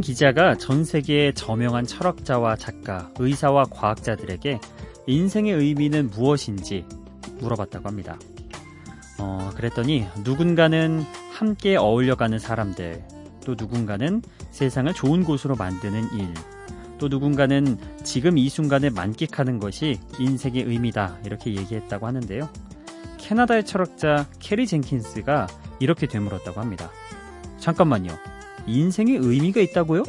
한 기자가 전 세계의 저명한 철학자와 작가, 의사와 과학자들에게 인생의 의미는 무엇인지 물어봤다고 합니다. 어, 그랬더니 누군가는 함께 어울려가는 사람들, 또 누군가는 세상을 좋은 곳으로 만드는 일, 또 누군가는 지금 이 순간을 만끽하는 것이 인생의 의미다 이렇게 얘기했다고 하는데요. 캐나다의 철학자 캐리 젠킨스가 이렇게 되물었다고 합니다. 잠깐만요. 인생의 의미가 있다고요?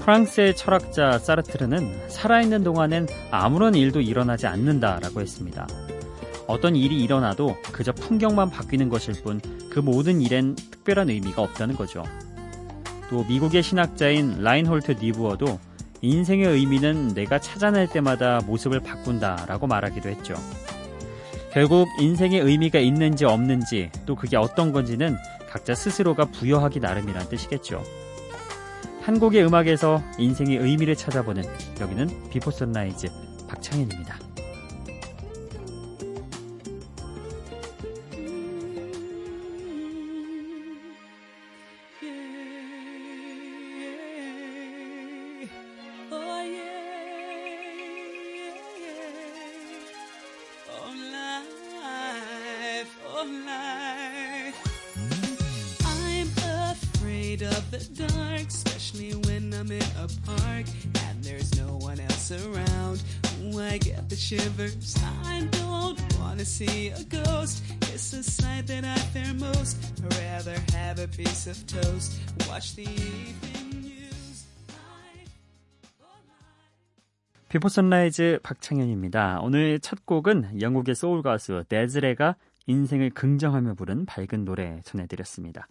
프랑스의 철학자 사르트르는 살아있는 동안엔 아무런 일도 일어나지 않는다라고 했습니다. 어떤 일이 일어나도 그저 풍경만 바뀌는 것일 뿐 그 모든 일엔 특별한 의미가 없다는 거죠. 또 미국의 신학자인 라인홀트 니부어도 인생의 의미는 내가 찾아낼 때마다 모습을 바꾼다 라고 말하기도 했죠. 결국 인생의 의미가 있는지 없는지 또 그게 어떤 건지는 각자 스스로가 부여하기 나름이란 뜻이겠죠. 한 곡의 음악에서 인생의 의미를 찾아보는 여기는 비포 선라이즈 박창현입니다. Shivers. I don't wanna see a ghost. It's the sight that I fear most. I'd rather have a piece of toast. Watch the evening news. 비포 선라이즈 박창현입니다. 오늘 첫 곡은 영국의 소울 가수 데즈레가 인생을 긍정하며 부른 밝은 노래 전해드렸습니다.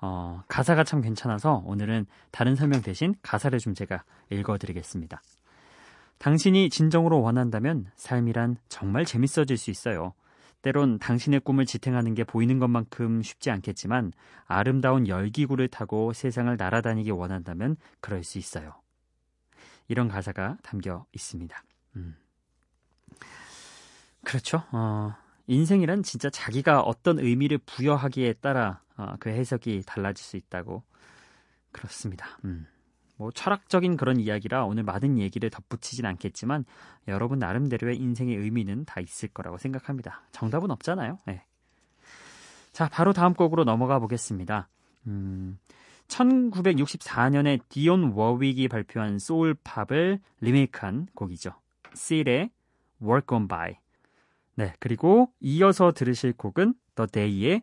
어, 가사가 참 괜찮아서 오늘은 다른 설명 대신 가사를 좀 제가 읽어드리겠습니다. 당신이 진정으로 원한다면 삶이란 정말 재밌어질 수 있어요. 때론 당신의 꿈을 지탱하는 게 보이는 것만큼 쉽지 않겠지만 아름다운 열기구를 타고 세상을 날아다니기 원한다면 그럴 수 있어요. 이런 가사가 담겨 있습니다. 음. 그렇죠. 어, 인생이란 진짜 자기가 어떤 의미를 부여하기에 따라 어, 그 해석이 달라질 수 있다고 그렇습니다. 음. 뭐 철학적인 그런 이야기라 오늘 많은 얘기를 덧붙이진 않겠지만 여러분 나름대로의 인생의 의미는 다 있을 거라고 생각합니다. 정답은 없잖아요. 네. 자, 바로 다음 곡으로 넘어가 보겠습니다. 음, 1964년에 디온 워윅이 발표한 소울팝을 리메이크한 곡이죠. 씰의 Work On By. 네, 그리고 이어서 들으실 곡은 The Day의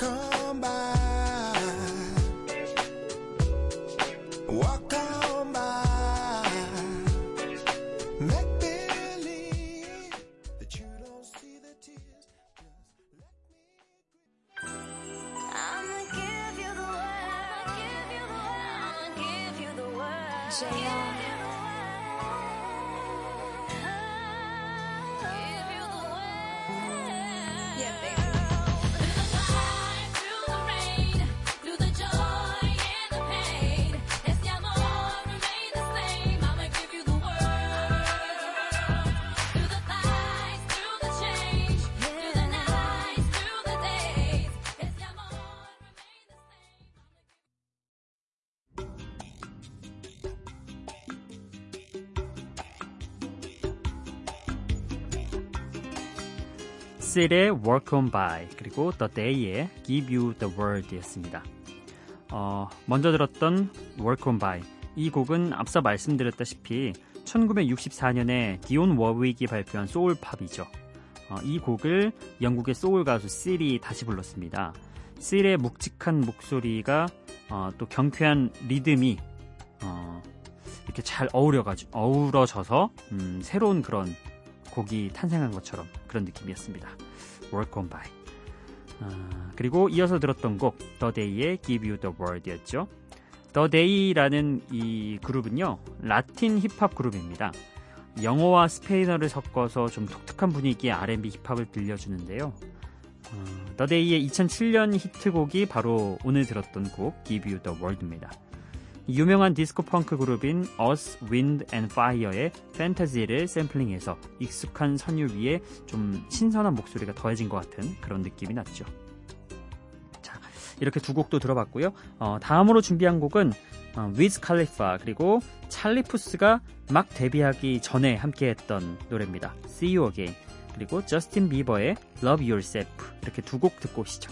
say I 씰의 Walk On By 그리고 The Day의 Give You The World이었습니다. 어, 먼저 들었던 Walk On By 이 곡은 앞서 말씀드렸다시피 1964년에 디온 워윅이 발표한 소울 팝이죠. 어, 이 곡을 영국의 소울 가수 씰이 다시 불렀습니다. 씰의 묵직한 목소리가 어, 또 경쾌한 리듬이 어, 이렇게 잘 어우러가지고 어우러져서 음, 새로운 그런 곡이 탄생한 것처럼 그런 느낌이었습니다. Work on by. 아, 그리고 이어서 들었던 곡 The Day의 Give You the World이었죠. The Day라는 이 그룹은요 라틴 힙합 그룹입니다. 영어와 스페인어를 섞어서 좀 독특한 분위기의 R&B 힙합을 들려주는데요. 어, The Day의 2007년 히트곡이 바로 오늘 들었던 곡 Give You The World입니다. 유명한 디스코 펑크 그룹인 Us, Wind and Fire의 Fantasy를 샘플링해서 익숙한 선율 위에 좀 신선한 목소리가 더해진 것 같은 그런 느낌이 났죠. 자, 이렇게 두 곡도 들어봤고요. 어, 다음으로 준비한 곡은 어, 위즈 칼리파 그리고 찰리 푸스가 막 데뷔하기 전에 함께했던 노래입니다. See You Again 그리고 저스틴 비버의 Love Yourself 이렇게 두 곡 듣고 오시죠.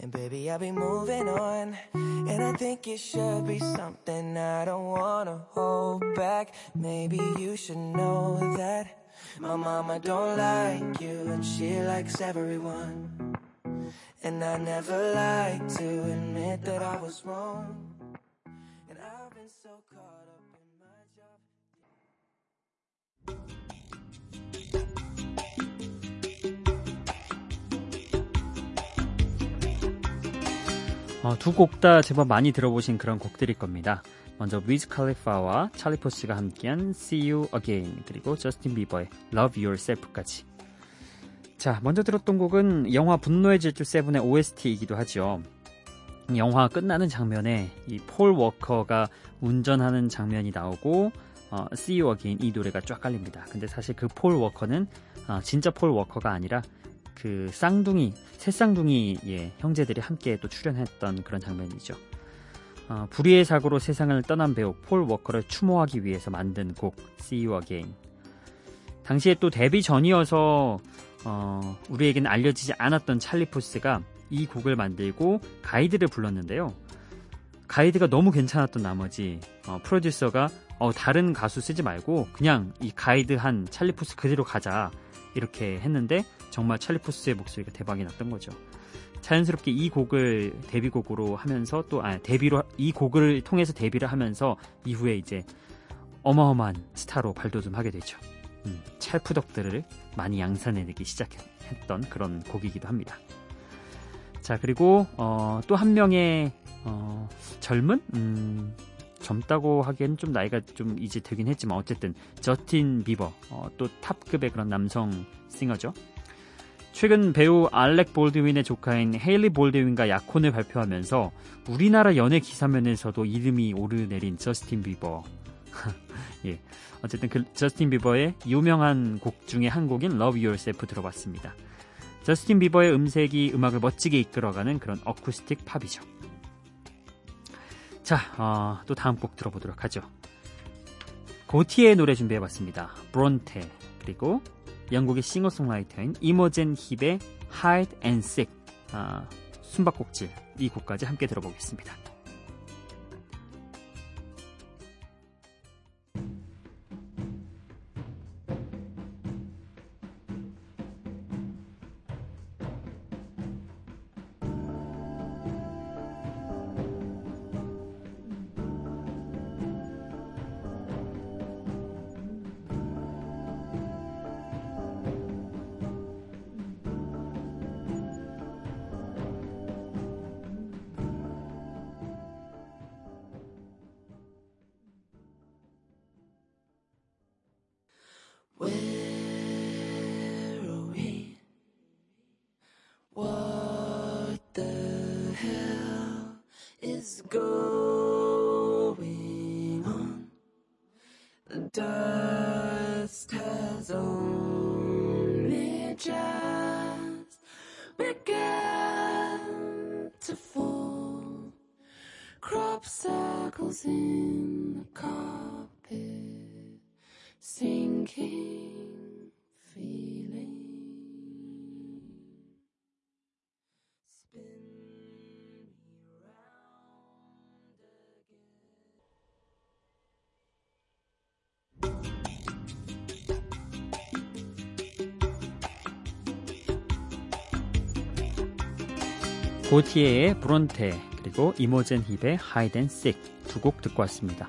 and baby, I'll be moving on. And I think it should be something I don't wanna hold back. Maybe you should know that my mama don't like you and she likes everyone. And I never like to admit that I was wrong. 어, 두곡 다 제법 많이 들어보신 그런 곡들일 겁니다. 먼저 위즈 칼리파와 찰리 푸스가 함께한 See You Again 그리고 저스틴 비버의 Love Yourself까지. 자, 먼저 들었던 곡은 영화 분노의 질주 세븐의 OST이기도 하죠. 영화 끝나는 장면에 이 폴 워커가 운전하는 장면이 나오고 어, See You Again 이 노래가 쫙 깔립니다. 근데 사실 그 폴 워커는 어, 진짜 폴 워커가 아니라 그 쌍둥이 새 쌍둥이 예, 형제들이 함께 또 출연했던 그런 장면이죠. 어, 불의의 사고로 세상을 떠난 배우 폴 워커를 추모하기 위해서 만든 곡 See You Again. 당시에 또 데뷔 전이어서 어, 우리에게는 알려지지 않았던 찰리 푸스가 이 곡을 만들고 가이드를 불렀는데요. 가이드가 너무 괜찮았던 나머지 어, 프로듀서가 어, 다른 가수 쓰지 말고 그냥 이 가이드 한 찰리 푸스 그대로 가자 이렇게 했는데 정말 찰리 푸스의 목소리가 대박이 났던 거죠. 자연스럽게 이 곡을 데뷔곡으로 하면서 또 아, 데뷔로 이 곡을 통해서 데뷔를 하면서 이후에 이제 어마어마한 스타로 발돋움하게 되죠. 음, 찰푸덕들을 많이 양산해내기 시작했던 그런 곡이기도 합니다. 자 그리고 어, 또 한 명의 어, 젊은 음, 젊다고 하기엔 좀 나이가 좀 이제 되긴 했지만 어쨌든 저스틴 비버 어, 또 탑급의 그런 남성 싱어죠. 최근 배우 알렉 볼드윈의 조카인 헤일리 볼드윈과 약혼을 발표하면서 우리나라 연예 기사면에서도 이름이 오르내린 저스틴 비버. 예. 어쨌든 그 저스틴 비버의 유명한 곡 중에 한 곡인 Love Yourself 들어봤습니다. 저스틴 비버의 음색이 음악을 멋지게 이끌어가는 그런 어쿠스틱 팝이죠. 자, 어, 또 다음 곡 들어보도록 하죠. 고티의 노래 준비해봤습니다. 브론테 그리고 영국의 싱어송라이터인 이모젠 힙의 Hide and Seek 아, 숨바꼭질 이 곡까지 함께 들어보겠습니다. Wrinkles in the carpet, sinking feeling. Spin me round again. 고티에의 브론테 그리고 이모젠 힙의 하이덴 씩두 곡 듣고 왔습니다.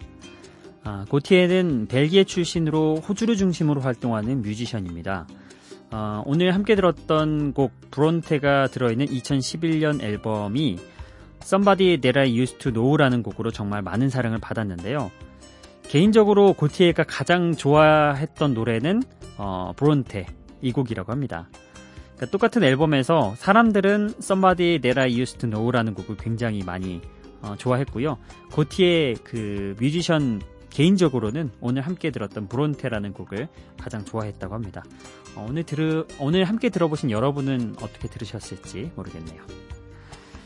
아, 고티에는 벨기에 출신으로 호주를 중심으로 활동하는 뮤지션입니다. 아, 오늘 함께 들었던 곡 브론테가 들어있는 2011년 앨범이 Somebody That I Used to Know라는 곡으로 정말 많은 사랑을 받았는데요. 개인적으로 고티에가 가장 좋아했던 노래는 어, 브론테 이 곡이라고 합니다. 그러니까 똑같은 앨범에서 사람들은 Somebody That I Used to Know라는 곡을 굉장히 많이 어, 좋아했고요. 고티의 그 뮤지션 개인적으로는 오늘 함께 들었던 브론테라는 곡을 가장 좋아했다고 합니다. 어, 오늘 들으 오늘 함께 들어보신 여러분은 어떻게 들으셨을지 모르겠네요.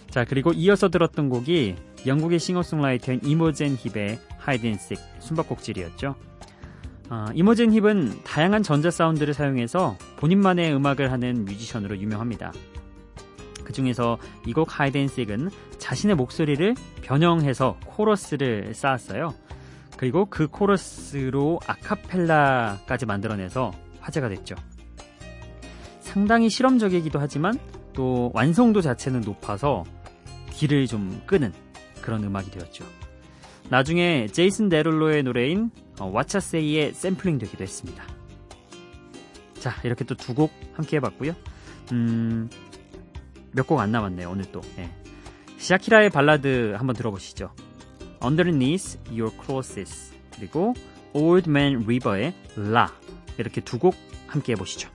자 그리고 이어서 들었던 곡이 영국의 싱어송라이터인 이모젠 힙의 하이든식 숨바꼭질이었죠. 어, 이모젠 힙은 다양한 전자 사운드를 사용해서 본인만의 음악을 하는 뮤지션으로 유명합니다. 그 중에서 이 곡 하이덴식은 자신의 목소리를 변형해서 코러스를 쌓았어요. 그리고 그 코러스로 아카펠라까지 만들어내서 화제가 됐죠. 상당히 실험적이기도 하지만 또 완성도 자체는 높아서 귀를 좀 끄는 그런 음악이 되었죠. 나중에 제이슨 데룰로의 노래인 어, 왓차세이의 샘플링 되기도 했습니다. 자, 이렇게 또 두 곡 함께 해봤고요. 음, 몇 곡 안 남았네요, 오늘 또. 예. 샤키라의 발라드 한번 들어보시죠. Underneath Your Clothes 그리고 Old Man River의 La 이렇게 두 곡 함께 해보시죠.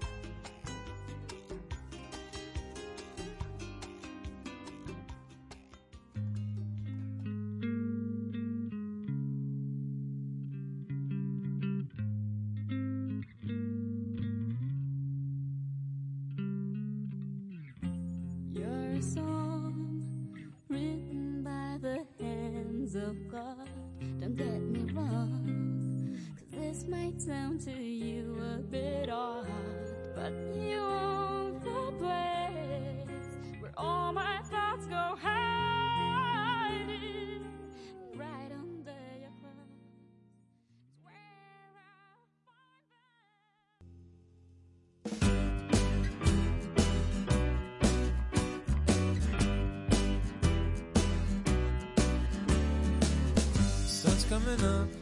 giving up.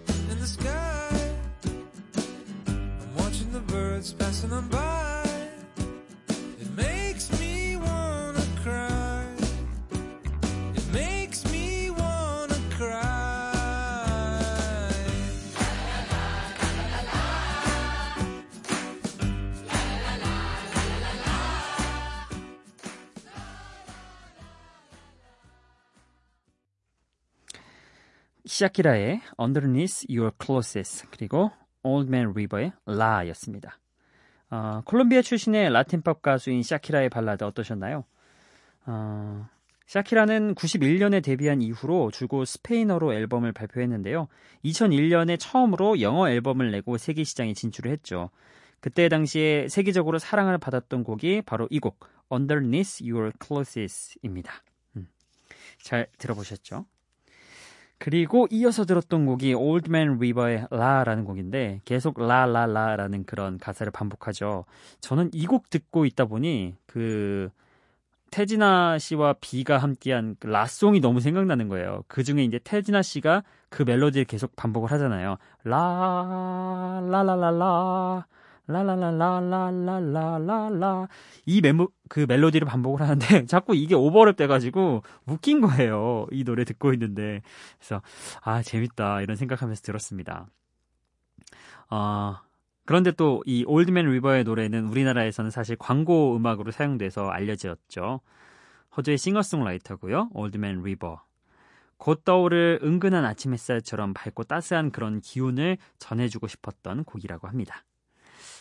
샤키라의 Underneath Your Clothes 그리고 Old Man River의 La였습니다. 어, 콜롬비아 출신의 라틴팝 가수인 샤키라의 발라드 어떠셨나요? 어, 샤키라는 91년에 데뷔한 이후로 주로 스페인어로 앨범을 발표했는데요. 2001년에 처음으로 영어 앨범을 내고 세계 시장에 진출을 했죠. 그때 당시에 세계적으로 사랑을 받았던 곡이 바로 이 곡 Underneath Your Clothes입니다. 음, 잘 들어보셨죠? 그리고 이어서 들었던 곡이 Old Man River의 라라는 곡인데 계속 라라라라는 그런 가사를 반복하죠. 저는 이 곡 듣고 있다 보니 그 태진아 씨와 비가 함께한 그 라송이 너무 생각나는 거예요. 그 중에 이제 태진아 씨가 그 멜로디를 계속 반복을 하잖아요. 라, 라라라라, 라라라라라라라라. 이 메모, 그 멜로디를 반복을 하는데 자꾸 이게 오버랩 돼가지고 웃긴 거예요. 이 노래 듣고 있는데. 그래서, 아, 재밌다. 이런 생각하면서 들었습니다. 어, 그런데 또 이 올드맨 리버의 노래는 우리나라에서는 사실 광고 음악으로 사용돼서 알려졌죠. 호주의 싱어송라이터고요. 올드맨 리버. 곧 떠오를 은근한 아침 햇살처럼 밝고 따스한 그런 기운을 전해주고 싶었던 곡이라고 합니다.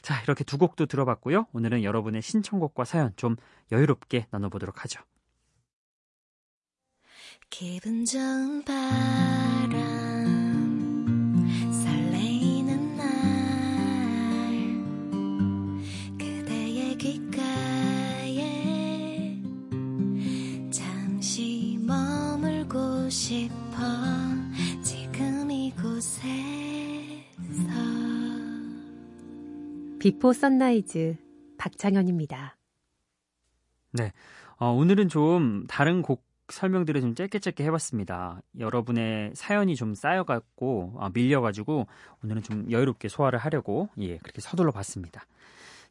자, 이렇게 두 곡도 들어봤고요. 오늘은 여러분의 신청곡과 사연 좀 여유롭게 나눠보도록 하죠. 기분 좋은 바 비포 선라이즈 박창현입니다. 어, 오늘은 좀 다른 곡 설명들을 좀 짧게 짧게 해봤습니다. 여러분의 사연이 좀 쌓여갖고 아, 밀려가지고 오늘은 좀 여유롭게 소화를 하려고 예 그렇게 서둘러 봤습니다.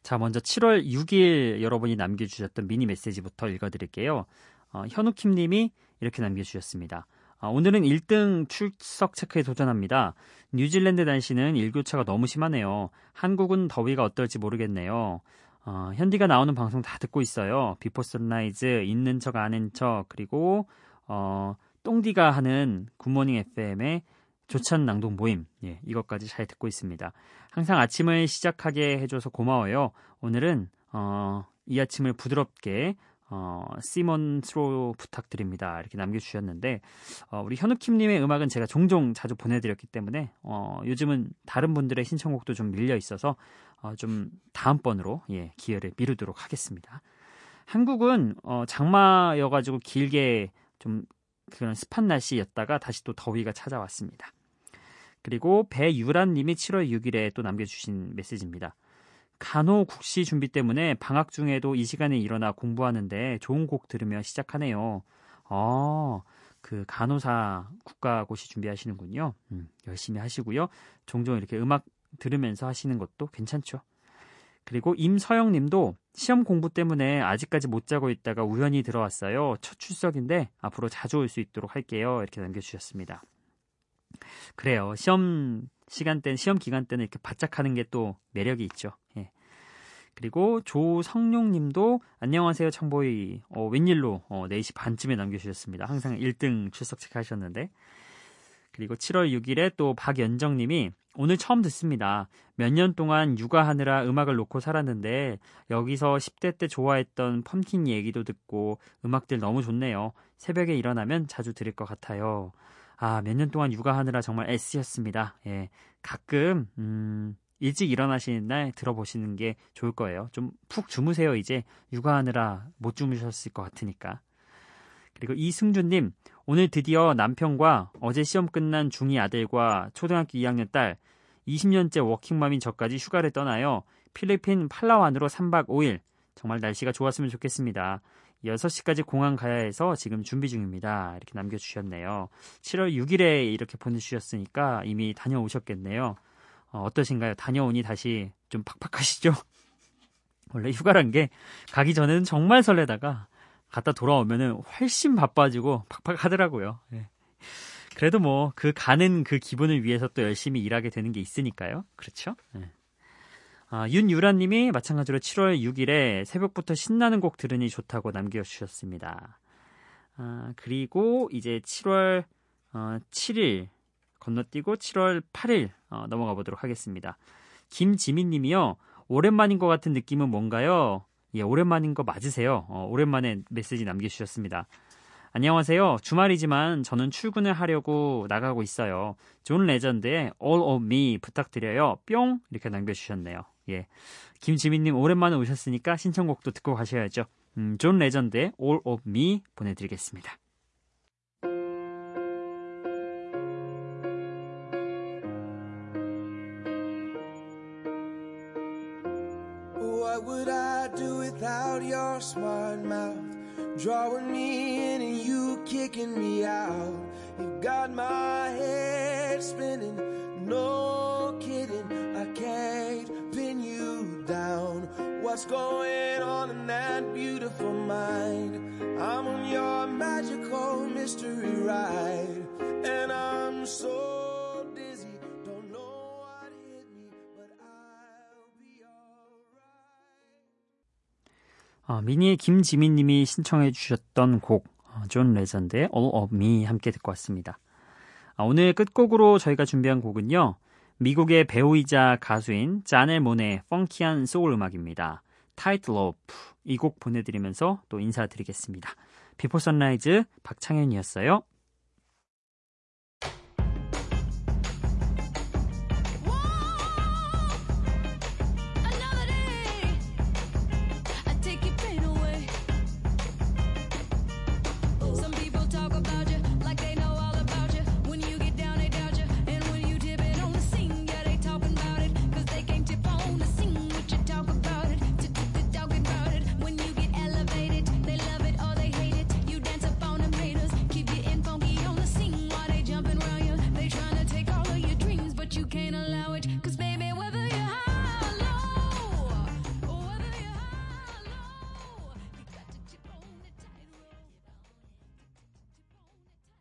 자 먼저 7월 6일 여러분이 남겨주셨던 미니 메시지부터 읽어드릴게요. 어, 현우킴님이 이렇게 남겨주셨습니다. 아, 오늘은 1등 출석 체크에 도전합니다. 뉴질랜드 날씨는 일교차가 너무 심하네요. 한국은 더위가 어떨지 모르겠네요. 어, 현디가 나오는 방송 다 듣고 있어요. 비포 선라이즈, 있는 척 아는 척, 그리고 어, 똥디가 하는 굿모닝 FM의 조찬 낭독 모임, 예, 이것까지 잘 듣고 있습니다. 항상 아침을 시작하게 해줘서 고마워요. 오늘은 어, 이 아침을 부드럽게 어, 시몬 스로 부탁드립니다. 이렇게 남겨주셨는데 어, 우리 현우킴님의 음악은 제가 종종 자주 보내드렸기 때문에 어, 요즘은 다른 분들의 신청곡도 좀 밀려 있어서 어, 좀 다음번으로 예, 기회를 미루도록 하겠습니다. 한국은 어, 장마여가지고 길게 좀 그런 습한 날씨였다가 다시 또 더위가 찾아왔습니다. 그리고 배유란님이 7월 6일에 또 남겨주신 메시지입니다. 간호 국시 준비 때문에 방학 중에도 이 시간에 일어나 공부하는데 좋은 곡 들으며 시작하네요. 어, 그 간호사 국가고시 준비하시는군요. 음, 열심히 하시고요. 종종 이렇게 음악 들으면서 하시는 것도 괜찮죠. 그리고 임서영 님도 시험 공부 때문에 아직까지 못 자고 있다가 우연히 들어왔어요. 첫 출석인데 앞으로 자주 올 수 있도록 할게요. 이렇게 남겨주셨습니다. 그래요. 시험 시간 때는 시험 기간 때는 이렇게 바짝 하는 게 또 매력이 있죠. 예. 그리고 조성룡 님도 안녕하세요 청보이 어, 웬일로 어, 4시 반쯤에 남겨주셨습니다. 항상 1등 출석 체크하셨는데 그리고 7월 6일에 또 박연정 님이 오늘 처음 듣습니다. 몇 년 동안 육아하느라 음악을 놓고 살았는데 여기서 10대 때 좋아했던 펌킨 얘기도 듣고 음악들 너무 좋네요. 새벽에 일어나면 자주 들을 것 같아요. 아, 몇 년 동안 육아하느라 정말 애쓰였습니다. 예. 가끔, 음, 일찍 일어나시는 날 들어보시는 게 좋을 거예요. 좀 푹 주무세요, 이제. 육아하느라 못 주무셨을 것 같으니까. 그리고 이승준님, 오늘 드디어 남편과 어제 시험 끝난 중2 아들과 초등학교 2학년 딸, 20년째 워킹맘인 저까지 휴가를 떠나요. 필리핀 팔라완으로 3박 5일. 정말 날씨가 좋았으면 좋겠습니다. 6시까지 공항 가야 해서 지금 준비 중입니다. 이렇게 남겨주셨네요. 7월 6일에 이렇게 보내주셨으니까 이미 다녀오셨겠네요. 어, 어떠신가요? 다녀오니 다시 좀 팍팍하시죠? 원래 휴가란 게 가기 전에는 정말 설레다가 갔다 돌아오면은 훨씬 바빠지고 팍팍하더라고요. 예. 그래도 뭐 그 가는 그 기분을 위해서 또 열심히 일하게 되는 게 있으니까요. 그렇죠? 예. 아, 윤유라님이 마찬가지로 7월 6일에 새벽부터 신나는 곡 들으니 좋다고 남겨주셨습니다. 아, 그리고 이제 7월 어, 7일 건너뛰고 7월 8일 어, 넘어가 보도록 하겠습니다. 김지민 님이요. 오랜만인 것 같은 느낌은 뭔가요? 예, 오랜만인 거 맞으세요. 어, 오랜만에 메시지 남겨주셨습니다. 안녕하세요. 주말이지만 저는 출근을 하려고 나가고 있어요. 존 레전드의 All of Me 부탁드려요. 뿅! 이렇게 남겨주셨네요. 예. 김지민님 오랜만에 오셨으니까 신청곡도 듣고 가셔야죠. 음, 존 레전드의 All of Me 보내드리겠습니다. Your smart mouth? Drawing me in and you kicking me out. You got my head spinning, no kidding. I can't pin you down. What's going on in that beautiful mind? I'm on your magical mystery ride, and I'm so 어, 미니의 김지민님이 신청해 주셨던 곡, 어, 존 레전드의 All of Me 함께 듣고 왔습니다. 아, 오늘 끝곡으로 저희가 준비한 곡은요. 미국의 배우이자 가수인 자넬 몬의 펑키한 소울 음악입니다. Tightrope 이곡 보내드리면서 또 인사드리겠습니다. 비포 선라이즈 박창현이었어요.